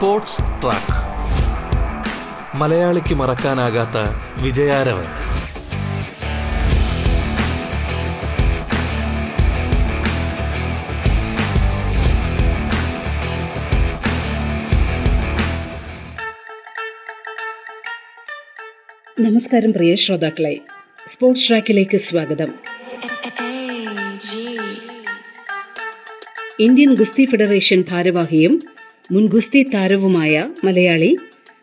Sports track. മലയാളിക്ക് മറക്കാനാകാത്ത വിജയാരവൻ. നമസ്കാരം പ്രിയ ശ്രോതാക്കളെ. സ്പോർട്സ് ട്രാക്കിലേക്ക് സ്വാഗതം. ഇന്ത്യൻ ഗുസ്തി ഫെഡറേഷൻ ഭാരവാഹിയും മുൻ ഗുസ്തി താരവുമായ മലയാളി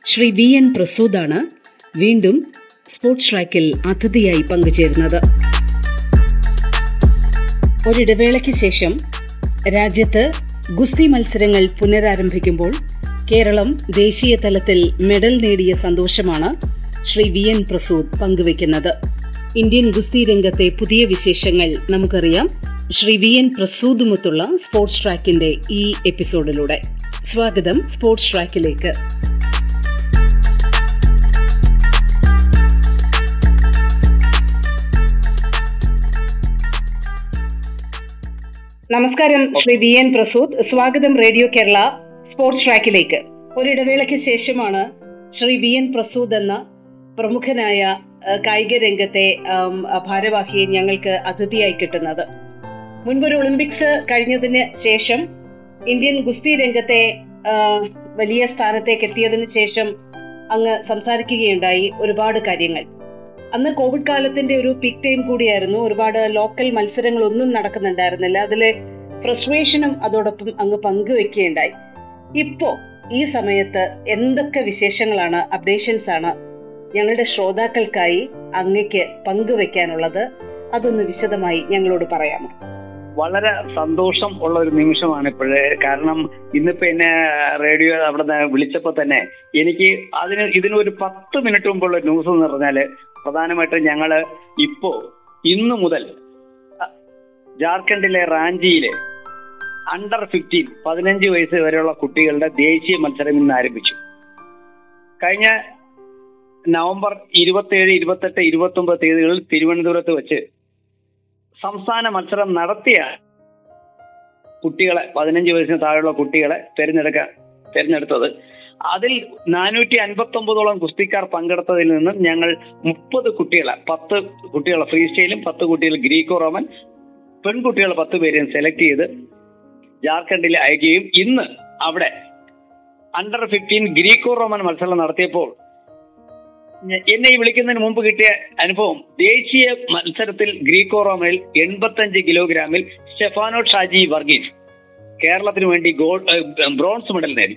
ശ്രീ വി എൻ പ്രസൂദാണ് വീണ്ടും സ്പോർട്സ് ട്രാക്കിൽ അതിഥിയായി പങ്കുചേരുന്നത്. ഒരിടവേളയ്ക്ക് ശേഷം രാജ്യത്ത് ഗുസ്തി മത്സരങ്ങൾ പുനരാരംഭിക്കുമ്പോൾ കേരളം ദേശീയ തലത്തിൽ മെഡൽ നേടിയ സന്തോഷമാണ് ശ്രീ വി എൻ പ്രസൂദ് പങ്കുവയ്ക്കുന്നത്. ഇന്ത്യൻ ഗുസ്തി രംഗത്തെ പുതിയ വിശേഷങ്ങൾ നമുക്കറിയാം. ശ്രീ വി എൻ പ്രസൂദുമൊത്തുള്ള സ്പോർട്സ് ട്രാക്കിന്റെ ഈ എപ്പിസോഡിലൂടെ. സ്വാഗതം സ്പോർട്സ് ട്രാക്കിലേക്ക്. നമസ്കാരം ശ്രീ വി എൻ പ്രസൂദ് സ്വാഗതം റേഡിയോ കേരള സ്പോർട്സ് ട്രാക്കിലേക്ക്. ഒരിടവേളയ്ക്ക് ശേഷമാണ് ശ്രീ വി എൻ പ്രസൂദ് എന്ന പ്രമുഖനായ കായിക രംഗത്തെ ഭാരവാഹിയെ ഞങ്ങൾക്ക് അതിഥിയായി കിട്ടുന്നത്. മുൻപൊരു ഒളിമ്പിക്സ് കഴിഞ്ഞതിന് ശേഷം ഇന്ത്യൻ ഗുസ്തി രംഗത്തെ വലിയ സ്ഥാനത്തേക്ക് എത്തിയതിന് ശേഷം അങ്ങ് സംസാരിക്കുകയുണ്ടായി ഒരുപാട് കാര്യങ്ങൾ. അന്ന് കോവിഡ് കാലത്തിന്റെ ഒരു പീക്ക് ടൈം കൂടിയായിരുന്നു. ഒരുപാട് ലോക്കൽ മത്സരങ്ങൾ മത്സരങ്ങളൊന്നും നടക്കുന്നുണ്ടായിരുന്നില്ല. അതിലെ ഫ്രസ്ട്രേഷനും അതോടൊപ്പം അങ്ങ് പങ്കുവെക്കുകയുണ്ടായി. ഇപ്പോ ഈ സമയത്ത് എന്തൊക്കെ വിശേഷങ്ങളാണ് അപ്ഡേഷൻസ് ആണ് ഞങ്ങളുടെ ശ്രോതാക്കൾക്കായി അങ്ങയ്ക്ക് പങ്കുവെക്കാനുള്ളത്? അതൊന്ന് വിശദമായി ഞങ്ങളോട് പറയാമോ? വളരെ സന്തോഷം ഉള്ള ഒരു നിമിഷമാണ് ഇപ്പോഴേ. കാരണം ഇന്നിപ്പോ എന്നെ റേഡിയോ അവിടെ നിന്ന് വിളിച്ചപ്പോ തന്നെ എനിക്ക് അതിന് ഒരു പത്ത് മിനിറ്റ് മുമ്പുള്ള ന്യൂസ് എന്ന് പറഞ്ഞാൽ പ്രധാനമായിട്ടും ഞങ്ങൾ ഇപ്പോ ഇന്നു മുതൽ ജാർഖണ്ഡിലെ റാഞ്ചിയിലെ അണ്ടർ ഫിഫ്റ്റീൻ പതിനഞ്ച് വയസ്സ് വരെയുള്ള കുട്ടികളുടെ ദേശീയ മത്സരം ഇന്ന് ആരംഭിച്ചു. കഴിഞ്ഞ നവംബർ ഇരുപത്തിയേഴ് ഇരുപത്തെട്ട് ഇരുപത്തി ഒമ്പത് തീയതികളിൽ തിരുവനന്തപുരത്ത് വെച്ച് സംസ്ഥാന മത്സരം നടത്തിയ കുട്ടികളെ പതിനഞ്ച് വയസ്സിന് താഴെയുള്ള കുട്ടികളെ തിരഞ്ഞെടുക്കാൻ തിരഞ്ഞെടുത്തത്. അതിൽ നാനൂറ്റി അൻപത്തി ഒമ്പതോളം ഗുസ്തിക്കാർ പങ്കെടുത്തതിൽ നിന്നും ഞങ്ങൾ മുപ്പത് കുട്ടികളെ പത്ത് കുട്ടികളെ ഫ്രീ സ്റ്റൈലും പത്ത് കുട്ടികൾ ഗ്രീക്കോ റോമൻ പെൺകുട്ടികൾ പത്ത് പേരെയും സെലക്ട് ചെയ്ത് ജാർഖണ്ഡിൽ അയക്കുകയും ഇന്ന് അവിടെ അണ്ടർ ഫിഫ്റ്റീൻ ഗ്രീക്കോ റോമൻ മത്സരം നടത്തിയപ്പോൾ എന്നെ വിളിക്കുന്നതിന് മുമ്പ് കിട്ടിയ അനുഭവം. ദേശീയ മത്സരത്തിൽ ഗ്രീക്കോ റോമയിൽ എൺപത്തഞ്ച് കിലോഗ്രാമിൽ സ്റ്റെഫാനോ ഷാജി വർഗീസ് കേരളത്തിന് വേണ്ടി ഗോൾഡ് ബ്രോൺസ് മെഡൽ നേടി.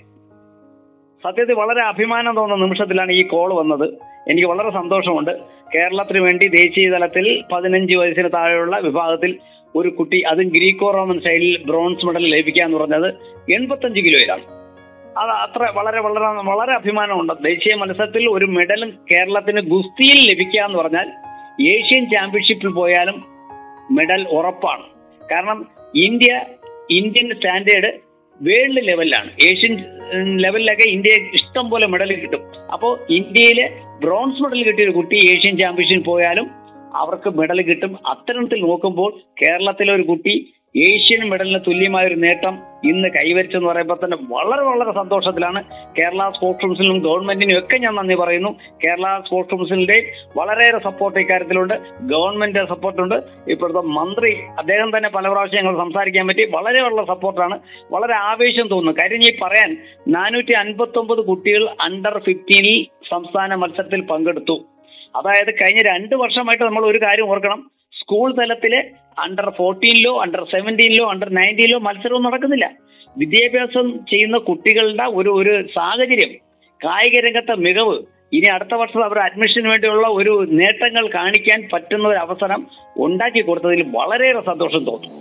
സത്യത്തിൽ വളരെ അഭിമാനം തോന്നുന്ന നിമിഷത്തിലാണ് ഈ കോൾ വന്നത്. എനിക്ക് വളരെ സന്തോഷമുണ്ട്. കേരളത്തിന് വേണ്ടി ദേശീയ തലത്തിൽ പതിനഞ്ച് വയസ്സിന് താഴെയുള്ള വിഭാഗത്തിൽ ഒരു കുട്ടി അതും ഗ്രീക്കോ റോമൻ സ്റ്റൈലിൽ ബ്രോൺസ് മെഡൽ ലഭിക്കുക എന്ന് പറഞ്ഞത് എൺപത്തഞ്ച് കിലോയിലാണ്. അത് അത്ര വളരെ വളരെ വളരെ അഭിമാനമുണ്ട്. ദേശീയ മത്സരത്തിൽ ഒരു മെഡലും കേരളത്തിന് ഗുസ്തിയിൽ ലഭിക്കുക എന്ന് പറഞ്ഞാൽ ഏഷ്യൻ ചാമ്പ്യൻഷിപ്പിൽ പോയാലും മെഡൽ ഉറപ്പാണ്. കാരണം ഇന്ത്യ ഇന്ത്യൻ സ്റ്റാൻഡേർഡ് വേൾഡ് ലെവലിലാണ്. ഏഷ്യൻ ലെവലിലൊക്കെ ഇന്ത്യ ഇഷ്ടം പോലെ മെഡൽ കിട്ടും. അപ്പോൾ ഇന്ത്യയിലെ ബ്രോൺസ് മെഡൽ കിട്ടിയ ഒരു കുട്ടി ഏഷ്യൻ ചാമ്പ്യൻഷിപ്പിൽ പോയാലും അവർക്ക് മെഡൽ കിട്ടും. അത്തരത്തിൽ നോക്കുമ്പോൾ കേരളത്തിലെ ഒരു കുട്ടി ഏഷ്യൻ മെഡലിന് തുല്യമായ ഒരു നേട്ടം ഇന്ന് കൈവരിച്ചെന്ന് പറയുമ്പോൾ തന്നെ വളരെ വളരെ സന്തോഷത്തിലാണ്. കേരള സ്പോർട്സ് കൗൺസിലിനും ഗവൺമെന്റിനും ഒക്കെ ഞാൻ നന്ദി പറയുന്നു. കേരള സ്പോർട്സ് കൗൺസിലിന്റെ വളരെയേറെ സപ്പോർട്ട് ഇക്കാര്യത്തിലുണ്ട് ഗവൺമെന്റ് സപ്പോർട്ടുണ്ട് ഇപ്പോഴത്തെ മന്ത്രി അദ്ദേഹം തന്നെ പല പ്രാവശ്യം ഞങ്ങൾ സംസാരിക്കാൻ പറ്റി. വളരെ വളരെ സപ്പോർട്ടാണ് വളരെ ആവേശം തോന്നുന്നു. കാര്യം ഈ പറയാൻ നാനൂറ്റി അൻപത്തി ഒമ്പത് കുട്ടികൾ അണ്ടർ ഫിഫ്റ്റീനിൽ സംസ്ഥാന മത്സരത്തിൽ പങ്കെടുത്തു. അതായത് കഴിഞ്ഞ രണ്ട് വർഷമായിട്ട് നമ്മൾ ഒരു കാര്യം ഓർക്കണം. സ്കൂൾ തലത്തിലെ അണ്ടർ ഫോർട്ടീനിലോ അണ്ടർ സെവന്റീനിലോ അണ്ടർ നയന്റീനിലോ മത്സരവും നടക്കുന്നില്ല. വിദ്യാഭ്യാസം ചെയ്യുന്ന കുട്ടികളുടെ ഒരു ഒരു സാഹചര്യം കായിക രംഗത്തെ മികവ് ഇനി അടുത്ത വർഷം അവർ അഡ്മിഷന് വേണ്ടിയുള്ള ഒരു നേട്ടങ്ങൾ കാണിക്കാൻ പറ്റുന്ന ഒരു അവസരം ഉണ്ടാക്കി കൊടുത്തതിൽ വളരെയേറെ സന്തോഷം തോന്നുന്നു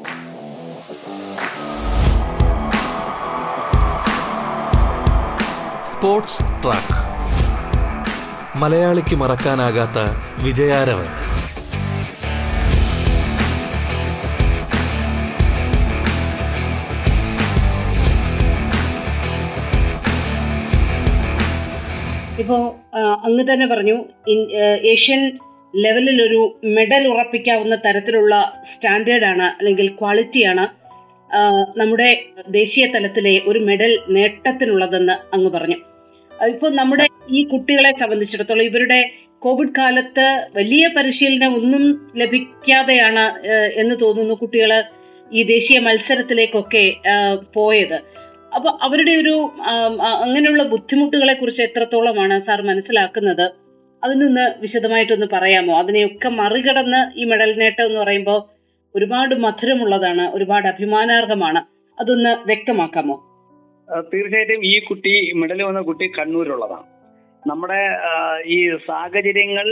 സ്പോർട്സ് ട്രാക്ക്. മലയാളിക്ക് മറക്കാനാകാത്ത വിജയാരവൻ. ഇപ്പോ അങ്ങ് തന്നെ പറഞ്ഞു ഏഷ്യൻ ലെവലിൽ ഒരു മെഡൽ ഉറപ്പിക്കാവുന്ന തരത്തിലുള്ള സ്റ്റാൻഡേർഡാണ് അല്ലെങ്കിൽ ക്വാളിറ്റിയാണ് നമ്മുടെ ദേശീയ തലത്തിലെ ഒരു മെഡൽ നേട്ടത്തിനുള്ളതെന്ന് അങ്ങ് പറഞ്ഞു. ഇപ്പോൾ നമ്മുടെ ഈ കുട്ടികളെ സംബന്ധിച്ചിടത്തോളം ഇവരുടെ കോവിഡ് കാലത്ത് വലിയ പരിശീലനം ഒന്നും ലഭിക്കാതെയാണ് എന്ന് തോന്നുന്നു കുട്ടികൾ ഈ ദേശീയ മത്സരത്തിലേക്കൊക്കെ പോയത്. അപ്പൊ അവരുടെ ഒരു അങ്ങനെയുള്ള ബുദ്ധിമുട്ടുകളെ കുറിച്ച് എത്രത്തോളമാണ് സാർ മനസ്സിലാക്കുന്നത്? അതിൽ നിന്ന് വിശദമായിട്ടൊന്ന് പറയാമോ? അതിനെയൊക്കെ മറികടന്ന് ഈ മെഡൽ നേട്ടം എന്ന് പറയുമ്പോൾ ഒരുപാട് മധുരമുള്ളതാണ് ഒരുപാട് അഭിമാനാർഹമാണ്. അതൊന്ന് വ്യക്തമാക്കാമോ? തീർച്ചയായിട്ടും ഈ കുട്ടി മെഡൽ വന്ന കുട്ടി കണ്ണൂരുള്ളതാണ് നമ്മുടെ ഈ സാഹചര്യങ്ങൾ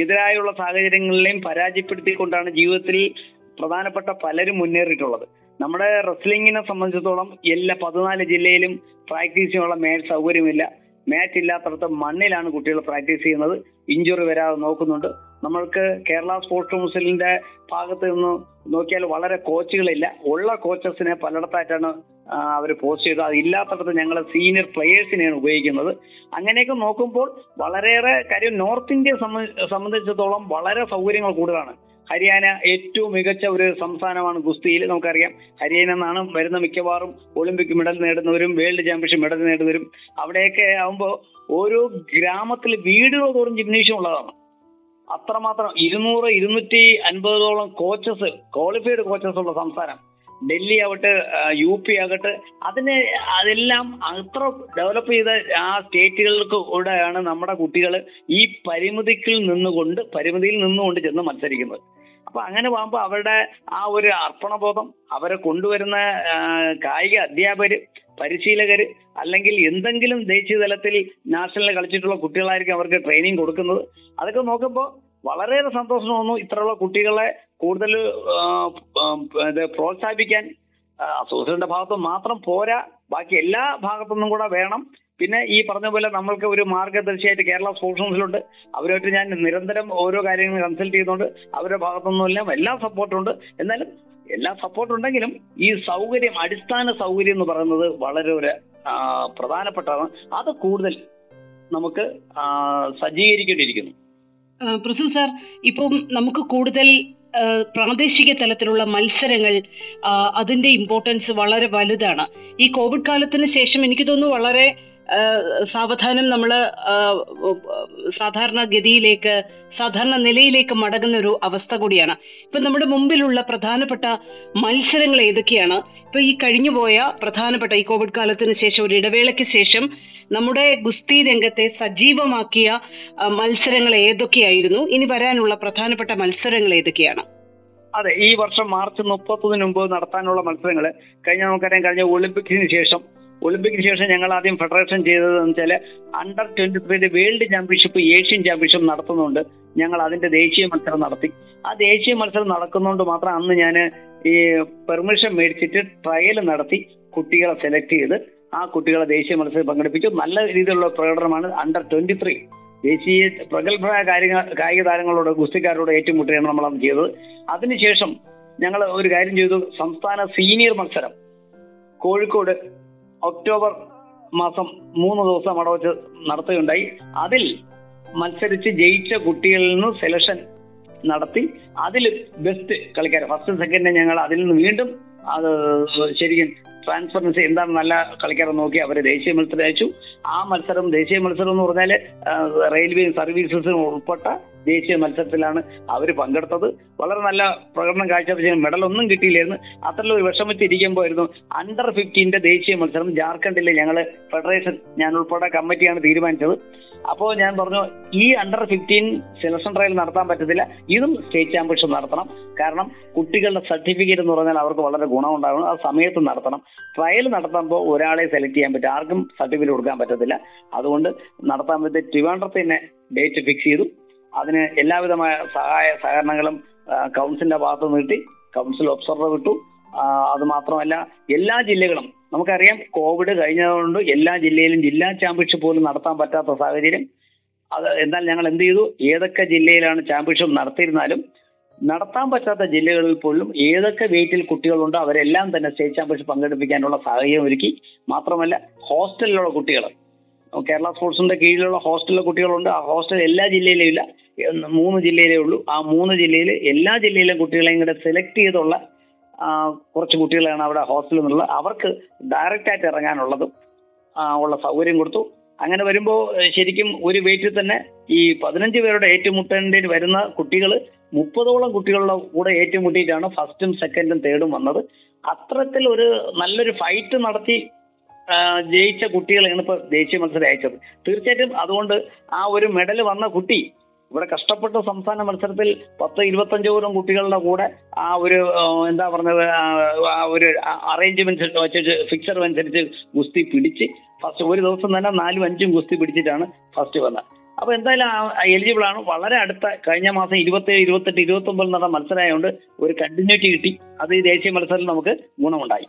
എതിരായുള്ള സാഹചര്യങ്ങളിലെയും പരാജയപ്പെടുത്തിക്കൊണ്ടാണ് ജീവിതത്തിൽ പ്രധാനപ്പെട്ട പലരും മുന്നേറിയിട്ടുള്ളത്. നമ്മുടെ റെസ്ലിംഗിനെ സംബന്ധിച്ചിടത്തോളം എല്ലാ പതിനാല് ജില്ലയിലും പ്രാക്ടീസ് ചെയ്യാനുള്ള മാറ്റ് സൗകര്യമില്ല. മാറ്റ് ഇല്ലാത്തടത്ത് മണ്ണിലാണ് കുട്ടികൾ പ്രാക്ടീസ് ചെയ്യുന്നത്. ഇഞ്ചുറി വരാതെ നോക്കുന്നുണ്ട്. നമ്മൾക്ക് കേരള സ്പോർട്സ് കൗൺസിലിന്റെ ഭാഗത്ത് നിന്ന് നോക്കിയാൽ വളരെ കോച്ചുകളില്ല ഉള്ള കോച്ചസിനെ പലയിടത്തായിട്ടാണ് അവർ പോസ്റ്റ് ചെയ്തത്. അത് ഇല്ലാത്തടത്ത് ഞങ്ങൾ സീനിയർ പ്ലെയേഴ്സിനെയാണ് ഉപയോഗിക്കുന്നത്. അങ്ങനെയൊക്കെ നോക്കുമ്പോൾ വളരെയേറെ കാര്യം നോർത്ത് ഇന്ത്യയെ സംബന്ധി- സംബന്ധിച്ചിടത്തോളം വളരെ സൗകര്യങ്ങൾ കൂടുതലാണ്. ഹരിയാന ഏറ്റവും മികച്ച ഒരു സംസ്ഥാനമാണ് ഗുസ്തിയിൽ. നമുക്കറിയാം ഹരിയാന എന്നാണ് വരുന്ന മിക്കവാറും ഒളിമ്പിക് മെഡൽ നേടുന്നവരും വേൾഡ് ചാമ്പ്യൻഷിപ്പ് മെഡൽ നേടുന്നവരും. അവിടെയൊക്കെ ആകുമ്പോൾ ഓരോ ഗ്രാമത്തിൽ വീടുകൾ തോറും ജിംനേഷ്യം ഉള്ളതാണ്. അത്രമാത്രം ഇരുന്നൂറ് ഇരുന്നൂറ്റി അൻപതോളം കോച്ചസ് ക്വാളിഫൈഡ് കോച്ചസ് ഉള്ള സംസ്ഥാനം. ഡൽഹി ആവട്ടെ യു പി ആകട്ടെ അതിന് അതെല്ലാം അത്ര ഡെവലപ്പ് ചെയ്ത ആ സ്റ്റേറ്റുകൾക്ക് കൂടെയാണ് നമ്മുടെ കുട്ടികൾ ഈ പരിമിതിക്കിൽ നിന്നുകൊണ്ട് പരിമിതിയിൽ നിന്നുകൊണ്ട് ചെന്ന് മത്സരിക്കുന്നത്. അപ്പൊ അങ്ങനെ പോകുമ്പോൾ അവരുടെ ആ ഒരു അർപ്പണബോധം അവരെ കൊണ്ടുവരുന്ന കായിക അധ്യാപകര് പരിശീലകര് അല്ലെങ്കിൽ എന്തെങ്കിലും ദേശീയ തലത്തിൽ നാഷണലിൽ കളിച്ചിട്ടുള്ള കുട്ടികളായിരിക്കും അവർക്ക് ട്രെയിനിങ് കൊടുക്കുന്നത്. അതൊക്കെ നോക്കുമ്പോൾ വളരെയേറെ സന്തോഷം തോന്നുന്നു ഇത്രയുള്ള കുട്ടികളെ കൂടുതൽ പ്രോത്സാഹിപ്പിക്കാൻ. അസോസിയേഷന്റെ ഭാഗത്ത് മാത്രം പോരാ ബാക്കി എല്ലാ ഭാഗത്തുനിന്നും കൂടെ വേണം. പിന്നെ ഈ പറഞ്ഞ പോലെ നമ്മൾക്ക് ഒരു മാർഗദർശിയായിട്ട് കേരള സ്പോർട്സ് കൗൺസിലുണ്ട് അവരുമായിട്ട് ഞാൻ നിരന്തരം ഓരോ കാര്യങ്ങൾ കൺസൾട്ട് ചെയ്യുന്നുണ്ട് അവരുടെ ഭാഗത്തുനിന്നെല്ലാം എല്ലാ സപ്പോർട്ടും ഉണ്ട്. എന്നാലും എല്ലാ സപ്പോർട്ട് ഉണ്ടെങ്കിലും ഈ സൗകര്യം അടിസ്ഥാന സൗകര്യം എന്ന് പറയുന്നത് വളരെ ഒരു പ്രധാനപ്പെട്ടതാണ്. അത് കൂടുതൽ നമുക്ക് സജ്ജീകരിക്കേണ്ടിയിരിക്കുന്നു. പ്രസൂൺ സാർ ഇപ്പം നമുക്ക് കൂടുതൽ പ്രാദേശിക തലത്തിലുള്ള മത്സരങ്ങൾ അതിന്റെ ഇമ്പോർട്ടൻസ് വളരെ വലുതാണ്. ഈ കോവിഡ് കാലത്തിന് ശേഷം എനിക്ക് തോന്നുന്നു വളരെ സാവധാനം നമ്മൾ സാധാരണ ഗതിയിലേക്ക് സാധാരണ നിലയിലേക്ക് മടങ്ങുന്ന ഒരു അവസ്ഥ കൂടിയാണ്. ഇപ്പൊ നമ്മുടെ മുമ്പിലുള്ള പ്രധാനപ്പെട്ട മത്സരങ്ങൾ ഏതൊക്കെയാണ്? ഇപ്പൊ ഈ കഴിഞ്ഞുപോയ പ്രധാനപ്പെട്ട ഈ കോവിഡ് കാലത്തിന് ശേഷം ഒരു ഇടവേളയ്ക്ക് ശേഷം നമ്മുടെ ഗുസ്തി രംഗത്തെ സജീവമാക്കിയ മത്സരങ്ങൾ ഏതൊക്കെയായിരുന്നു? ഇനി വരാനുള്ള പ്രധാനപ്പെട്ട മത്സരങ്ങൾ ഏതൊക്കെയാണ്? അതെ ഈ വർഷം മാർച്ച് മുപ്പത്തൊന്നിന് മുമ്പ് നടത്താനുള്ള മത്സരങ്ങൾ കഴിഞ്ഞ നമുക്കറിയാം കഴിഞ്ഞ ഒളിമ്പിക്സിന് ശേഷം ഒളിമ്പിക്സിന് ശേഷം ഞങ്ങൾ ആദ്യം ഫെഡറേഷൻ ചെയ്തത് എന്ന് വെച്ചാൽ അണ്ടർ ട്വന്റി ത്രീയുടെ വേൾഡ് ചാമ്പ്യൻഷിപ്പ് ഏഷ്യൻ ചാമ്പ്യൻഷിപ്പ് നടത്തുന്നുണ്ട്. ഞങ്ങൾ അതിന്റെ ദേശീയ മത്സരം നടത്തി. ആ ദേശീയ മത്സരം നടക്കുന്നതുകൊണ്ട് മാത്രം അന്ന് ഞാൻ ഈ പെർമിഷൻ മേടിച്ചിട്ട് ട്രയൽ നടത്തി കുട്ടികളെ സെലക്ട് ചെയ്ത് ആ കുട്ടികളെ ദേശീയ മത്സരത്തിൽ പങ്കെടുപ്പിച്ചു. നല്ല രീതിയിലുള്ള പ്രകടനമാണ് അണ്ടർ ട്വന്റി ത്രീ. ദേശീയ പ്രഗത്ഭരായ കാര്യങ്ങൾ കായിക താരങ്ങളോട് ഗുസ്തിക്കാരോട് ഏറ്റുമുട്ടുകയാണ് നമ്മൾ അന്ന് ചെയ്തത്. അതിനുശേഷം ഞങ്ങൾ ഒരു കാര്യം ചെയ്തു. സംസ്ഥാന സീനിയർ മത്സരം. കോഴിക്കോട് ഒക്ടോബർ മാസം മൂന്ന് ദിവസം അവിടെ വെച്ച് നടത്തുകയുണ്ടായി. അതിൽ മത്സരിച്ച് ജയിച്ച കുട്ടികളിൽ നിന്ന് സെലക്ഷൻ നടത്തി. അതിൽ ബെസ്റ്റ് കളിക്കാർ ഫസ്റ്റ് സെക്കൻഡ് ഞങ്ങൾ അതിൽ നിന്ന് വീണ്ടും അത് ശരിക്കും ട്രാൻസ്പെറൻസി എന്താണ് നല്ല കളിക്കാരെ നോക്കി അവർ ദേശീയ മത്സരം അയച്ചു ആ മത്സരം ദേശീയ മത്സരം എന്ന് പറഞ്ഞാൽ റെയിൽവേ സർവീസസിന് ഉൾപ്പെട്ട ദേശീയ മത്സരത്തിലാണ് അവർ പങ്കെടുത്തത്. വളരെ നല്ല പ്രകടനം കാഴ്ചവെച്ച മെഡൽ ഒന്നും കിട്ടിയില്ലായിരുന്നു. അത്രയും ഒരു വിഷമിച്ചിരിക്കുമ്പോഴായിരുന്നു അണ്ടർ ഫിഫ്റ്റീന്റെ ദേശീയ മത്സരം ജാർഖണ്ഡിൽ ഞങ്ങൾ ഫെഡറേഷൻ ഞാൻ ഉൾപ്പെടെ കമ്മിറ്റിയാണ് തീരുമാനിച്ചത്. അപ്പോൾ ഞാൻ പറഞ്ഞു ഈ അണ്ടർ ഫിഫ്റ്റീൻ സെലക്ഷൻ ട്രയൽ നടത്താൻ പറ്റത്തില്ല. ഇതും സ്റ്റേറ്റ് ചാമ്പ്യൻഷിപ്പ് നടത്തണം. കാരണം കുട്ടികളുടെ സർട്ടിഫിക്കറ്റ് എന്ന് പറഞ്ഞാൽ അവർക്ക് വളരെ ഗുണമുണ്ടാകണം ആ സമയത്ത് നടത്തണം. ട്രയൽ നടത്തുമ്പോൾ ഒരാളെ സെലക്ട് ചെയ്യാൻ പറ്റും. ആർക്കും സർട്ടിഫിക്കറ്റ് കൊടുക്കാൻ പറ്റത്തില്ല. അതുകൊണ്ട് നടത്താൻ പറ്റിയ ട്രിവാൻഡ്രത്ത് ഡേറ്റ് ഫിക്സ് ചെയ്തു. അതിന് എല്ലാവിധമായ സഹായ സഹകരണങ്ങളും കൗൺസിലിന്റെ ഭാഗത്ത് നീട്ടി കൗൺസിൽ ഒബ്സർവർ വിട്ടു. അത് മാത്രമല്ല എല്ലാ ജില്ലകളും നമുക്കറിയാം കോവിഡ് കഴിഞ്ഞതുകൊണ്ട് എല്ലാ ജില്ലയിലും ജില്ലാ ചാമ്പ്യൻഷിപ്പ് പോലും നടത്താൻ പറ്റാത്ത സാഹചര്യം. അത് എന്നാൽ ഞങ്ങൾ എന്ത് ചെയ്തു? ഏതൊക്കെ ജില്ലയിലാണ് ചാമ്പ്യൻഷിപ്പ് നടത്തിയിരുന്നാലും നടത്താൻ പറ്റാത്ത ജില്ലകളിൽ പോലും ഏതൊക്കെ വെയിറ്റിൽ കുട്ടികളുണ്ടോ അവരെല്ലാം തന്നെ സ്റ്റേറ്റ് ചാമ്പ്യൻഷിപ്പ് പങ്കെടുപ്പിക്കാനുള്ള സാഹചര്യം ഒരുക്കി. മാത്രമല്ല ഹോസ്റ്റലിലുള്ള കുട്ടികൾ കേരള സ്പോർട്സിന്റെ കീഴിലുള്ള ഹോസ്റ്റലിലെ കുട്ടികളുണ്ട്. ആ ഹോസ്റ്റൽ എല്ലാ ജില്ലയിലും ഇല്ല. മൂന്ന് ജില്ലയിലേ ഉള്ളൂ. ആ മൂന്ന് ജില്ലയിൽ എല്ലാ ജില്ലയിലെ കുട്ടികളെയും കൂടെ സെലക്ട് ചെയ്തുള്ള കുറച്ച് കുട്ടികളാണ് അവിടെ ഹോസ്റ്റലിൽ നിന്നുള്ളത് അവർക്ക് ഡയറക്റ്റ് ആയിട്ട് ഇറങ്ങാനുള്ളതും ഉള്ള സൗകര്യം കൊടുത്തു. അങ്ങനെ വരുമ്പോൾ ശരിക്കും ഒരു വെയിറ്റിൽ തന്നെ ഈ പതിനഞ്ച് പേരുടെ ഏറ്റുമുട്ടേണ്ടി വരുന്ന കുട്ടികൾ മുപ്പതോളം കുട്ടികളുടെ കൂടെ ഏറ്റുമുട്ടിയിട്ടാണ് ഫസ്റ്റും സെക്കൻഡും തേർഡും വന്നത്. അത്തരത്തിൽ ഒരു നല്ലൊരു ഫൈറ്റ് നടത്തി ജയിച്ച കുട്ടികളെയാണ് ഇപ്പൊ ദേശീയ മത്സരം അയച്ചത്. തീർച്ചയായിട്ടും അതുകൊണ്ട് ആ ഒരു മെഡൽ വന്ന കുട്ടി ഇവിടെ കഷ്ടപ്പെട്ട സംസ്ഥാന മത്സരത്തിൽ പത്ത് ഇരുപത്തഞ്ചോളം കുട്ടികളുടെ കൂടെ ആ ഒരു എന്താ പറഞ്ഞത് ആ, ഒരു അറേഞ്ച്മെന്റ് വെച്ചിട്ട് ഫിക്സർ അനുസരിച്ച് ഗുസ്തി പിടിച്ച് ഫസ്റ്റ് ഒരു ദിവസം തന്നെ നാലും അഞ്ചും ഗുസ്തി പിടിച്ചിട്ടാണ് ഫസ്റ്റ് വന്നത്. അപ്പൊ എന്തായാലും എലിജിബിൾ ആണ്. വളരെ അടുത്ത കഴിഞ്ഞ മാസം ഇരുപത്തി ഇരുപത്തെട്ട് ഇരുപത്തി ഒമ്പതിൽ നടന്ന മത്സരമായതുകൊണ്ട് ഒരു കണ്ടിന്യൂറ്റി കിട്ടി. അത് ഈ ദേശീയ മത്സരത്തിൽ നമുക്ക് ഗുണമുണ്ടായി.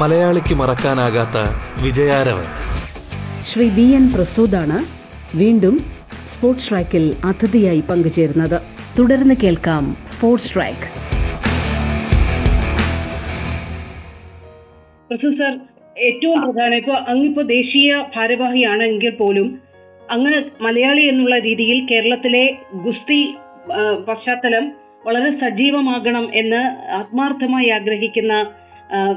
മലയാളിക്ക് മറക്കാനാകാത്ത വിജയാരവൻ. ശ്രീ ബി എൻ പ്രസൂദാണ് വീണ്ടും സ്പോർട്സ് ട്രാക്കിൽ അതിഥിയായി പങ്കുചേരുന്നത്. തുടർന്ന് കേൾക്കാം സ്പോർട്സ് ട്രാക്ക്. പ്രസൂദ് സർ ഏറ്റവും പ്രധാനം ഇപ്പോൾ അങ്ങിപ്പോ ദേശീയ ഭാരവാഹിയാണെങ്കിൽ പോലും അങ്ങ് മലയാളി എന്നുള്ള രീതിയിൽ കേരളത്തിലെ ഗുസ്തി പശ്ചാത്തലം വളരെ സജീവമാകണം എന്ന് ആത്മാർത്ഥമായി ആഗ്രഹിക്കുന്ന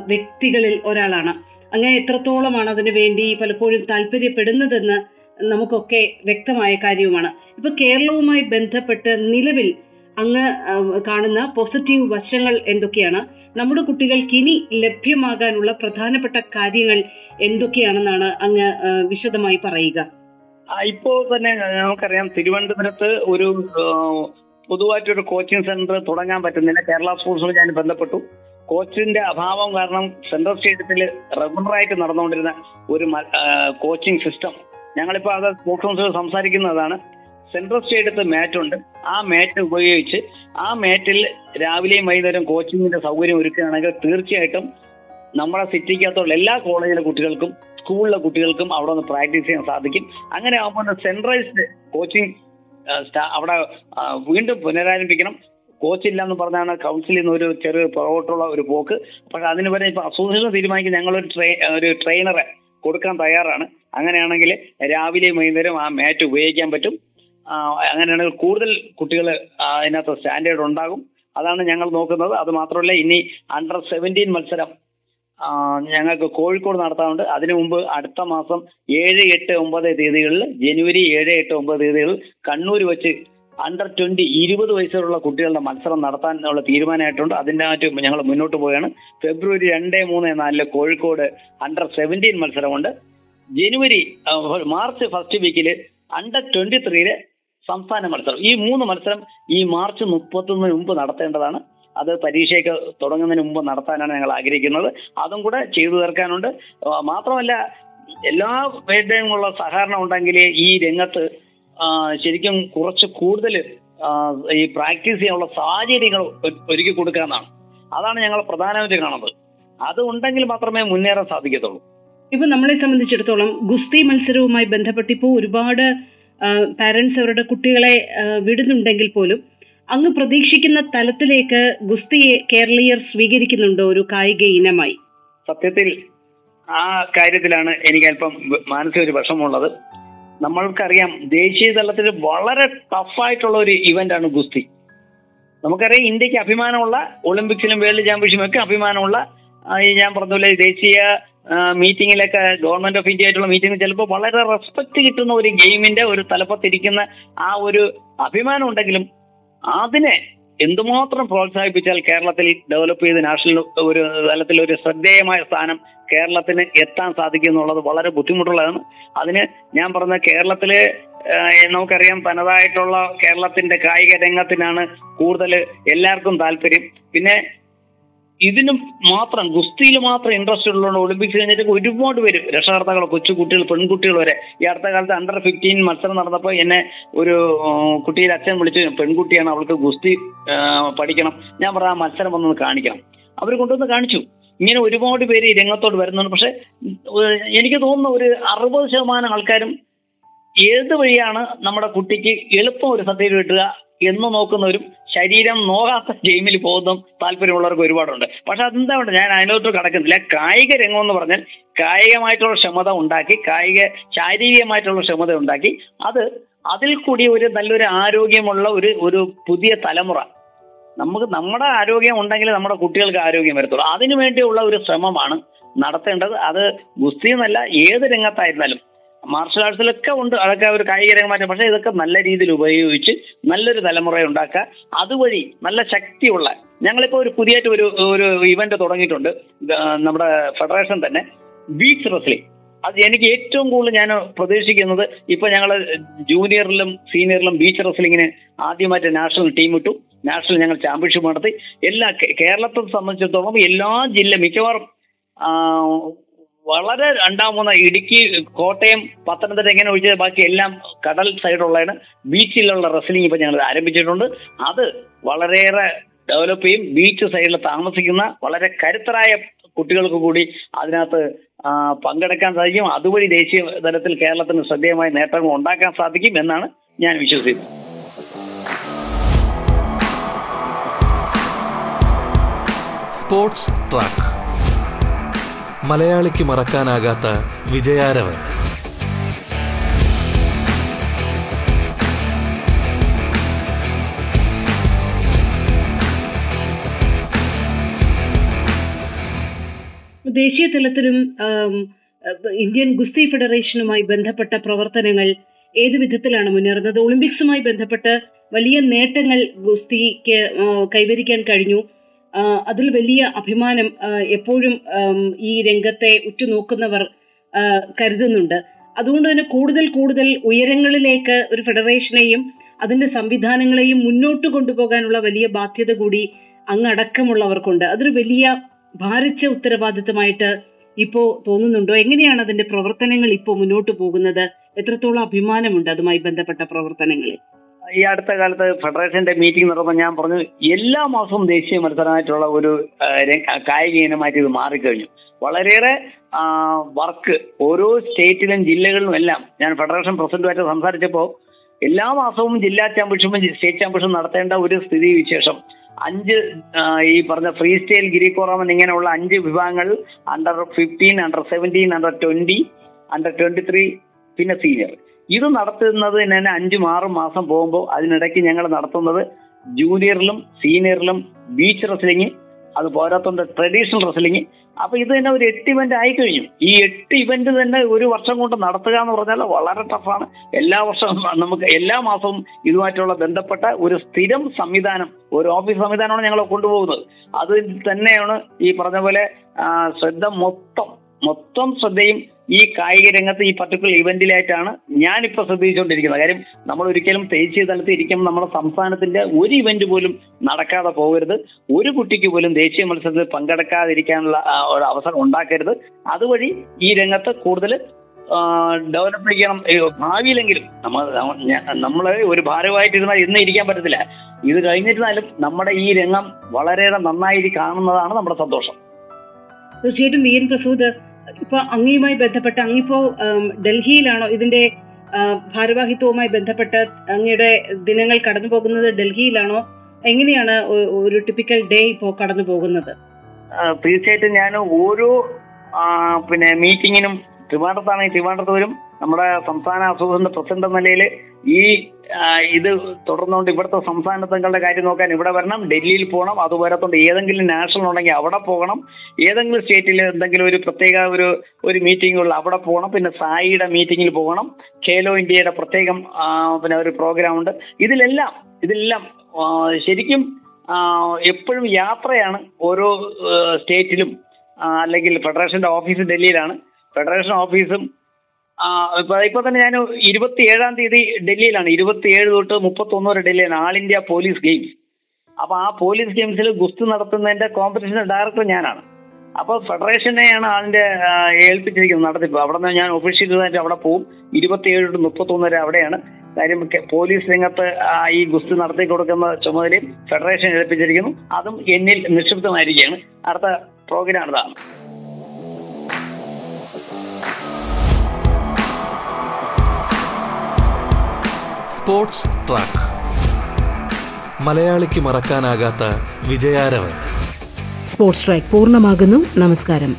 വ്യക്തികളിൽ ഒരാളാണ്. അങ്ങനെ എത്രത്തോളമാണ് അതിനു വേണ്ടി പലപ്പോഴും താല്പര്യപ്പെടുന്നതെന്ന് നമുക്കൊക്കെ വ്യക്തമായ കാര്യവുമാണ്. ഇപ്പൊ കേരളവുമായി ബന്ധപ്പെട്ട് നിലവിൽ അങ്ങ് കാണുന്ന പോസിറ്റീവ് വശങ്ങൾ എന്തൊക്കെയാണ്? നമ്മുടെ കുട്ടികൾക്ക് ഇനി ലഭ്യമാകാനുള്ള പ്രധാനപ്പെട്ട കാര്യങ്ങൾ എന്തൊക്കെയാണെന്നാണ് അങ്ങ് വിശദമായി പറയുക. ഇപ്പോ തന്നെ നമുക്കറിയാം തിരുവനന്തപുരത്ത് ഒരു പൊതുവായിട്ടൊരു കോച്ചിങ് സെന്റർ തുടങ്ങാൻ പറ്റുന്നില്ല. കേരള സ്പോർട്സുമായി ഞാൻ ബന്ധപ്പെട്ടു. കോച്ചിന്റെ അഭാവം കാരണം സെൻട്രൽ സ്റ്റേഡിയത്തിൽ റെഗുലറായിട്ട് നടന്നുകൊണ്ടിരുന്ന ഒരു കോച്ചിങ് സിസ്റ്റം. ഞങ്ങളിപ്പോൾ അത് സ്പോർട്സ് കൗൺസിൽ സംസാരിക്കുന്നതാണ്. സെൻട്രൽ സ്റ്റേഡിയത്ത് മാറ്റ് ഉണ്ട് ആ മാറ്റ് ഉപയോഗിച്ച് ആ മാറ്റിൽ രാവിലെയും വൈകുന്നേരം കോച്ചിങ്ങിന്റെ സൗകര്യം ഒരുക്കുകയാണെങ്കിൽ തീർച്ചയായിട്ടും നമ്മുടെ സിറ്റിക്കകത്തുള്ള എല്ലാ കോളേജിലെ കുട്ടികൾക്കും സ്കൂളിലെ കുട്ടികൾക്കും അവിടെ ഒന്ന് പ്രാക്ടീസ് ചെയ്യാൻ സാധിക്കും. അങ്ങനെ ആകുമ്പോൾ സെൻട്രലൈസ്ഡ് കോച്ചിങ് അവിടെ വീണ്ടും പുനരാരംഭിക്കണം. കോച്ച് ഇല്ല എന്ന് പറഞ്ഞാണ് കൗൺസിലിൽ നിന്ന് ഒരു ചെറിയ പുറകോട്ടുള്ള ഒരു പോക്ക്. പക്ഷെ അതിന് വരെ ഇപ്പൊ അസോസിയേഷൻ തീരുമാനിക്കും. ഞങ്ങളൊരു ട്രെയിൻ ഒരു ട്രെയിനറെ കൊടുക്കാൻ തയ്യാറാണ്. അങ്ങനെയാണെങ്കിൽ രാവിലെയും വൈകുന്നേരം ആ മാറ്റ് ഉപയോഗിക്കാൻ പറ്റും. അങ്ങനെയാണെങ്കിൽ കൂടുതൽ കുട്ടികൾ അതിനകത്ത് സ്റ്റാൻഡേർഡ് ഉണ്ടാകും. അതാണ് ഞങ്ങൾ നോക്കുന്നത്. അത് മാത്രമല്ല ഇനി അണ്ടർ സെവന്റീൻ മത്സരം ഞങ്ങൾക്ക് കോഴിക്കോട് നടത്താറുണ്ട് അതിനു മുമ്പ് അടുത്ത മാസം ഏഴ് എട്ട് ഒമ്പത് തീയതികളിൽ ജനുവരി ഏഴ് എട്ട് ഒമ്പത് തീയതികളിൽ കണ്ണൂർ വെച്ച് അണ്ടർ ട്വന്റി ഇരുപത് വയസ്സുള്ള കുട്ടികളുടെ മത്സരം നടത്താനുള്ള തീരുമാനമായിട്ടുണ്ട്. അതിനായിട്ട് ഞങ്ങൾ മുന്നോട്ട് പോവുകയാണ്. ഫെബ്രുവരി രണ്ട് മൂന്ന് നാലിൽ കോഴിക്കോട് അണ്ടർ സെവന്റീൻ മത്സരമുണ്ട്. ജനുവരി മാർച്ച് ഫസ്റ്റ് വീക്കിൽ അണ്ടർ ട്വന്റി ത്രീയിൽ സംസ്ഥാന മത്സരം. ഈ മൂന്ന് മത്സരം ഈ മാർച്ച് മുപ്പത്തൊന്നിന് മുമ്പ് നടത്തേണ്ടതാണ്. അത് പരീക്ഷയൊക്കെ തുടങ്ങുന്നതിന് മുമ്പ് നടത്താനാണ് ഞങ്ങൾ ആഗ്രഹിക്കുന്നത്. അതും കൂടെ ചെയ്തു തീർക്കാനുണ്ട്. മാത്രമല്ല എല്ലാ പേരുടെയും ഉള്ള സഹകരണം ഉണ്ടെങ്കിൽ ഈ രംഗത്ത് ശരിക്കും കുറച്ച് കൂടുതൽ ഈ പ്രാക്ടീസ് ചെയ്യാനുള്ള സാഹചര്യങ്ങൾ ഒരുക്കി ഒരുക്കി കൊടുക്കാന്നാണ് അതാണ് ഞങ്ങൾ പ്രധാനമായിട്ട് കാണുന്നത്. അത് ഉണ്ടെങ്കിൽ മാത്രമേ മുന്നേറാൻ സാധിക്കത്തുള്ളൂ. ഇപ്പൊ നമ്മളെ സംബന്ധിച്ചിടത്തോളം ഗുസ്തി മത്സരവുമായി ബന്ധപ്പെട്ട് ഇപ്പോൾ ഒരുപാട് പാരന്റ്സ് അവരുടെ കുട്ടികളെ വിടുന്നുണ്ടെങ്കിൽ പോലും അങ്ങ് പ്രതീക്ഷിക്കുന്ന തലത്തിലേക്ക് ഗുസ്തിയെ കേരളീയർ സ്വീകരിക്കുന്നുണ്ടോ ഒരു കായിക ഇനമായി? സത്യത്തിൽ ആ കാര്യത്തിലാണ് എനിക്ക് അല്പം മാനസിക ഒരു വിഷമമുള്ളത്. നമ്മൾക്കറിയാം ദേശീയ തലത്തിൽ വളരെ ടഫായിട്ടുള്ള ഒരു ഇവന്റ് ആണ് ഗുസ്തി. നമുക്കറിയാം ഇന്ത്യയ്ക്ക് അഭിമാനമുള്ള ഒളിമ്പിക്സിലും വേൾഡ് ചാമ്പ്യൻഷിപ്പും ഒക്കെ അഭിമാനമുള്ള ഞാൻ പറഞ്ഞ ദേശീയ മീറ്റിങ്ങിലൊക്കെ ഗവൺമെന്റ് ഓഫ് ഇന്ത്യ ആയിട്ടുള്ള മീറ്റിംഗ് ചിലപ്പോൾ വളരെ റെസ്പെക്ട് കിട്ടുന്ന ഒരു ഗെയിമിന്റെ ഒരു തലപ്പത്തിരിക്കുന്ന ആ ഒരു അഭിമാനം ഉണ്ടെങ്കിലും അതിനെ എന്തുമാത്രം പ്രോത്സാഹിപ്പിച്ചാൽ കേരളത്തിൽ ഡെവലപ്പ് ചെയ്ത് നാഷണൽ ഒരു തലത്തിൽ ഒരു ശ്രദ്ധേയമായ സ്ഥാനം കേരളത്തിന് എത്താൻ സാധിക്കും എന്നുള്ളത് വളരെ ബുദ്ധിമുട്ടുള്ളതാണ്. അതിന് ഞാൻ പറഞ്ഞ കേരളത്തിലെ നമുക്കറിയാം തനതായിട്ടുള്ള കേരളത്തിന്റെ കായിക രംഗത്തിനാണ് കൂടുതൽ എല്ലാവർക്കും താല്പര്യം. പിന്നെ ഇതിനും മാത്രം ഗുസ്തിയിൽ മാത്രം ഇൻട്രസ്റ്റ് ഉള്ളതുകൊണ്ട് ഒളിമ്പിക്സ് കഴിഞ്ഞിട്ട് ഒരുപാട് പേര് രക്ഷകർത്താക്കൾ കൊച്ചു കുട്ടികൾ പെൺകുട്ടികൾ വരെ. ഈ അടുത്ത കാലത്ത് അണ്ടർ ഫിഫ്റ്റീൻ മത്സരം നടന്നപ്പോൾ എന്നെ ഒരു കുട്ടിയിൽ അച്ഛൻ വിളിച്ചു പെൺകുട്ടിയാണ് അവൾക്ക് ഗുസ്തി പഠിക്കണം. ഞാൻ പറഞ്ഞ ആ മത്സരം വന്നൊന്ന് കാണിക്കണം. അവർ കൊണ്ടുവന്ന് കാണിച്ചു. ഇങ്ങനെ ഒരുപാട് പേര് രംഗത്തോട്ട് വരുന്നുണ്ട്. പക്ഷെ എനിക്ക് തോന്നുന്ന ഒരു അറുപത് ശതമാനം ആൾക്കാരും ഏത് വഴിയാണ് നമ്മുടെ കുട്ടിക്ക് എളുപ്പം ഒരു സദ്യയിൽ കിട്ടുക എന്ന് നോക്കുന്നവരും ശരീരം നോക്കാത്ത ഗെയിമിൽ പോകുന്ന താല്പര്യമുള്ളവർക്ക് ഒരുപാടുണ്ട്. പക്ഷെ അതെന്താ വേണ്ട ഞാൻ അതിനകത്ത് കടക്കുന്നില്ല. കായിക രംഗം എന്ന് പറഞ്ഞാൽ കായികമായിട്ടുള്ള ക്ഷമത ഉണ്ടാക്കി കായിക ശാരീരികമായിട്ടുള്ള ക്ഷമത ഉണ്ടാക്കി അത് അതിൽ കൂടി ഒരു നല്ലൊരു ആരോഗ്യമുള്ള ഒരു ഒരു പുതിയ തലമുറ നമുക്ക് നമ്മുടെ ആരോഗ്യം ഉണ്ടെങ്കിൽ നമ്മുടെ കുട്ടികൾക്ക് ആരോഗ്യം വരത്തുള്ളൂ. അതിനു വേണ്ടിയുള്ള ഒരു ശ്രമമാണ് നടത്തേണ്ടത്. അത് ഗുസ്തി എന്നല്ല ഏത് രംഗത്തായിരുന്നാലും. മാർഷൽ ആർട്സിലൊക്കെ ഉണ്ട് അതൊക്കെ ഒരു കായിക രംഗമാറ്റം പക്ഷേ ഇതൊക്കെ നല്ല രീതിയിൽ ഉപയോഗിച്ച് നല്ലൊരു തലമുറ ഉണ്ടാക്കുക. അതുവഴി നല്ല ശക്തിയുള്ള ഞങ്ങളിപ്പോൾ ഒരു പുതിയായിട്ട് ഒരു ഒരു ഇവന്റ് തുടങ്ങിയിട്ടുണ്ട്. നമ്മുടെ ഫെഡറേഷൻ തന്നെ ബീച്ച് റെസ്ലിംഗ് അത് എനിക്ക് ഏറ്റവും കൂടുതൽ ഞാൻ പ്രതീക്ഷിക്കുന്നത് ഇപ്പൊ ഞങ്ങൾ ജൂനിയറിലും സീനിയറിലും ബീച്ച് റെസ്ലിങ്ങിന് ആദ്യമായിട്ട് നാഷണൽ ടീം ഇട്ടു. നാഷണൽ ഞങ്ങൾ ചാമ്പ്യൻഷിപ്പ് നടത്തി. എല്ലാ കേരളത്തെ സംബന്ധിച്ചിടത്തോളം എല്ലാ ജില്ല മിക്കവാറും വളരെ രണ്ടാം മൂന്ന് ഇടുക്കി കോട്ടയം പത്തനംതിട്ട എങ്ങനെ ഒഴിച്ചത് ബാക്കി എല്ലാം കടൽ സൈഡുള്ളതാണ് ബീച്ചിലുള്ള റെസ്ലിംഗ് ഇപ്പൊ ഞങ്ങൾ ആരംഭിച്ചിട്ടുണ്ട്. അത് വളരെയേറെ ഡെവലപ്പ് ചെയ്യും. ബീച്ച് സൈഡിൽ താമസിക്കുന്ന വളരെ കരുത്തരായ കുട്ടികൾക്ക് കൂടി അതിനകത്ത് പങ്കെടുക്കാൻ സാധിക്കും. അതുവഴി ദേശീയ തലത്തിൽ കേരളത്തിന് ശ്രദ്ധേയമായ നേട്ടങ്ങൾ ഉണ്ടാക്കാൻ സാധിക്കും എന്നാണ് ഞാൻ വിശ്വസിക്കുന്നത്. Sports track. മലയാളിക്ക് മറക്കാനാകാത്ത വിജയാരവൻ. ദേശീയ തലത്തിലും ഇന്ത്യൻ ഗുസ്തി ഫെഡറേഷനുമായി ബന്ധപ്പെട്ട പ്രവർത്തനങ്ങൾ ഏത് വിധത്തിലാണ് മുന്നേറുന്നത്? ഒളിമ്പിക്സുമായി ബന്ധപ്പെട്ട് വലിയ നേട്ടങ്ങൾ ഗുസ്തിക്ക് കൈവരിക്കാൻ കഴിഞ്ഞു. അതിൽ വലിയ അഭിമാനം എപ്പോഴും ഈ രംഗത്തെ ഉറ്റുനോക്കുന്നവർ കരുതുന്നുണ്ട്. അതുകൊണ്ട് തന്നെ കൂടുതൽ കൂടുതൽ ഉയരങ്ങളിലേക്ക് ഒരു ഫെഡറേഷനെയും അതിന്റെ സംവിധാനങ്ങളെയും മുന്നോട്ട് കൊണ്ടുപോകാനുള്ള വലിയ ബാധ്യത കൂടി അങ്ങടക്കമുള്ളവർക്കുണ്ട് അതൊരു വലിയ ഭാരിച്ച ഉത്തരവാദിത്തമായിട്ട് ഇപ്പോ തോന്നുന്നുണ്ടോ? എങ്ങനെയാണ് അതിന്റെ പ്രവർത്തനങ്ങൾ ഇപ്പോ മുന്നോട്ട് പോകുന്നത്? എത്രത്തോളം അഭിമാനമുണ്ട് അതുമായി ബന്ധപ്പെട്ട പ്രവർത്തനങ്ങളിൽ? ഈ അടുത്ത കാലത്ത് ഫെഡറേഷന്റെ മീറ്റിംഗ് നടന്നപ്പോൾ ഞാൻ പറഞ്ഞു എല്ലാ മാസവും ദേശീയ മത്സരമായിട്ടുള്ള ഒരു കായിക ഇനമായിട്ട് ഇത് മാറിക്കഴിഞ്ഞു. വളരെയേറെ വർക്ക് ഓരോ സ്റ്റേറ്റിലും ജില്ലകളിലും എല്ലാം. ഞാൻ ഫെഡറേഷൻ പ്രസിഡന്റുമായിട്ട് സംസാരിച്ചപ്പോൾ എല്ലാ മാസവും ജില്ലാ ചാമ്പ്യൻഷിപ്പും സ്റ്റേറ്റ് ചാമ്പ്യൻഷിപ്പും നടത്തേണ്ട ഒരു സ്ഥിതി വിശേഷം അഞ്ച് ഈ പറഞ്ഞ ഫ്രീ സ്റ്റൈൽ ഗിരിക്കോറാമൻ ഇങ്ങനെയുള്ള അഞ്ച് വിഭാഗങ്ങൾ under fifteen under seventeen under twenty under twenty three പിന്നെ സീനിയർ ഇത് നടത്തുന്നത് തന്നെ അഞ്ചും ആറും മാസം പോകുമ്പോൾ അതിനിടയ്ക്ക് ഞങ്ങൾ നടത്തുന്നത് ജൂനിയറിലും സീനിയറിലും ബീച്ച് റെസ്ലിംഗ് അത് പോരാത്തോണ്ട് ട്രഡീഷണൽ റെസ്ലിംഗ് അപ്പൊ ഇത് തന്നെ ഒരു എട്ട് ഇവന്റ് ആയി കഴിഞ്ഞു. ഈ എട്ട് ഇവന്റ് തന്നെ ഒരു വർഷം കൊണ്ട് നടത്തുക എന്ന് പറഞ്ഞാൽ വളരെ ടഫാണ് എല്ലാ വർഷവും നമുക്ക് എല്ലാ മാസവും ഇതുമായിട്ടുള്ള ബന്ധപ്പെട്ട ഒരു സ്ഥിരം സംവിധാനം ഒരു ഓഫീസ് സംവിധാനമാണ് ഞങ്ങൾ കൊണ്ടുപോകുന്നത്. അത് തന്നെയാണ് ഈ പറഞ്ഞ പോലെ ശ്രദ്ധ മൊത്തം മൊത്തം ശ്രദ്ധയും ഈ കായിക രംഗത്ത് ഈ പർട്ടിക്കുലർ ഇവന്റിലായിട്ടാണ് ഞാനിപ്പോ ശ്രദ്ധിച്ചുകൊണ്ടിരിക്കുന്നത്. കാര്യം നമ്മൾ ഒരിക്കലും ദേശീയ തലത്തിൽ ഇരിക്കുമ്പോൾ നമ്മുടെ സംസ്ഥാനത്തിന്റെ ഒരു ഇവന്റ് പോലും നടക്കാതെ പോകരുത്. ഒരു കുട്ടിക്ക് പോലും ദേശീയ മത്സരത്തിൽ പങ്കെടുക്കാതിരിക്കാനുള്ള ഒരു അവസരം ഉണ്ടാക്കരുത്. അതുവഴി ഈ രംഗത്ത് കൂടുതൽ ഡെവലപ്പ് ചെയ്യണം. ഭാവിയിലെങ്കിലും നമ്മൾ നമ്മളെ ഒരു ഭാരമായിട്ടിരുന്നാൽ ഇന്ന് ഇരിക്കാൻ പറ്റത്തില്ല. ഇത് കഴിഞ്ഞിരുന്നാലും നമ്മുടെ ഈ രംഗം വളരെയേറെ നന്നായി കാണുന്നതാണ് നമ്മുടെ സന്തോഷം. തീർച്ചയായിട്ടും വി എൻ പ്രസൂദ് ഇപ്പൊ അങ്ങയുമായി ബന്ധപ്പെട്ട് അങ്ങിപ്പോ ഡൽഹിയിലാണോ ഇതിന്റെ ഭാരവാഹിത്വവുമായി ബന്ധപ്പെട്ട് അങ്ങയുടെ ദിനങ്ങൾ കടന്നു പോകുന്നത് ഡൽഹിയിലാണോ? എങ്ങനെയാണ് ഒരു ടിപ്പിക്കൽ ഡേ ഇപ്പോ കടന്നു പോകുന്നത്? തീർച്ചയായിട്ടും ഞാൻ ഓരോ പിന്നെ മീറ്റിങ്ങിനും ട്രിവാൻഡ്രത്താണെങ്കിൽ ട്രിവാൻഡ്രത്ത് വരും. നമ്മുടെ സംസ്ഥാന അസോസിയേഷന്റെ പ്രസിഡന്റ് നിലയിൽ ഈ ഇത് തുടർന്നുകൊണ്ട് ഇവിടുത്തെ സംസ്ഥാന തങ്ങളുടെ കാര്യം നോക്കാൻ ഇവിടെ വരണം ഡൽഹിയിൽ പോകണം അത് ഏതെങ്കിലും നാഷണൽ ഉണ്ടെങ്കിൽ അവിടെ പോകണം ഏതെങ്കിലും സ്റ്റേറ്റിൽ എന്തെങ്കിലും ഒരു പ്രത്യേക ഒരു ഒരു മീറ്റിംഗ് ഉള്ള അവിടെ പോകണം പിന്നെ സായിയുടെ മീറ്റിംഗിൽ പോകണം ഖേലോ ഇന്ത്യയുടെ പ്രത്യേകം പിന്നെ ഒരു പ്രോഗ്രാം ഉണ്ട്. ഇതിലെല്ലാം ഇതിലെല്ലാം ശരിക്കും എപ്പോഴും യാത്രയാണ് ഓരോ സ്റ്റേറ്റിലും അല്ലെങ്കിൽ ഫെഡറേഷന്റെ ഓഫീസ് ഡൽഹിയിലാണ്. ഫെഡറേഷൻ ഓഫീസും ഇപ്പൊ തന്നെ ഞാൻ ഇരുപത്തി ഏഴാം തീയതി ഡൽഹിയിലാണ്. ഇരുപത്തി ഏഴ് തൊട്ട് മുപ്പത്തി ഒന്ന് വരെ ഡൽഹിയിലാണ്. All India police games. അപ്പൊ ആ പോലീസ് ഗെയിംസിൽ ഗുസ്തി നടത്തുന്നതിന്റെ കോമ്പറ്റീഷൻ ഡയറക്ടർ ഞാനാണ്. അപ്പൊ ഫെഡറേഷനെയാണ് അതിന്റെ ഏൽപ്പിച്ചിരിക്കുന്നത് നടത്തിപ്പ്. അവിടെ നിന്ന് ഞാൻ ഒഫീഷ്യലായിട്ട് അവിടെ പോവും. ഇരുപത്തിയേഴ് ടു മുപ്പത്തൊന്ന് വരെ അവിടെയാണ്. കാര്യം പോലീസ് രംഗത്ത് ഈ ഗുസ്തി നടത്തി കൊടുക്കുന്ന ചുമതലയും ഫെഡറേഷൻ ഏൽപ്പിച്ചിരിക്കുന്നു. അതും എന്നിൽ നിക്ഷിപ്തമായിരിക്കുകയാണ്. അടുത്ത പ്രോഗ്രാം ഇതാണ്. Sports track. മലയാളിക്ക് മറക്കാനാകാത്ത വിജയാരവൻ. സ്പോർട്സ് ട്രാക്ക് പൂർണമാകുന്നു. നമസ്കാരം.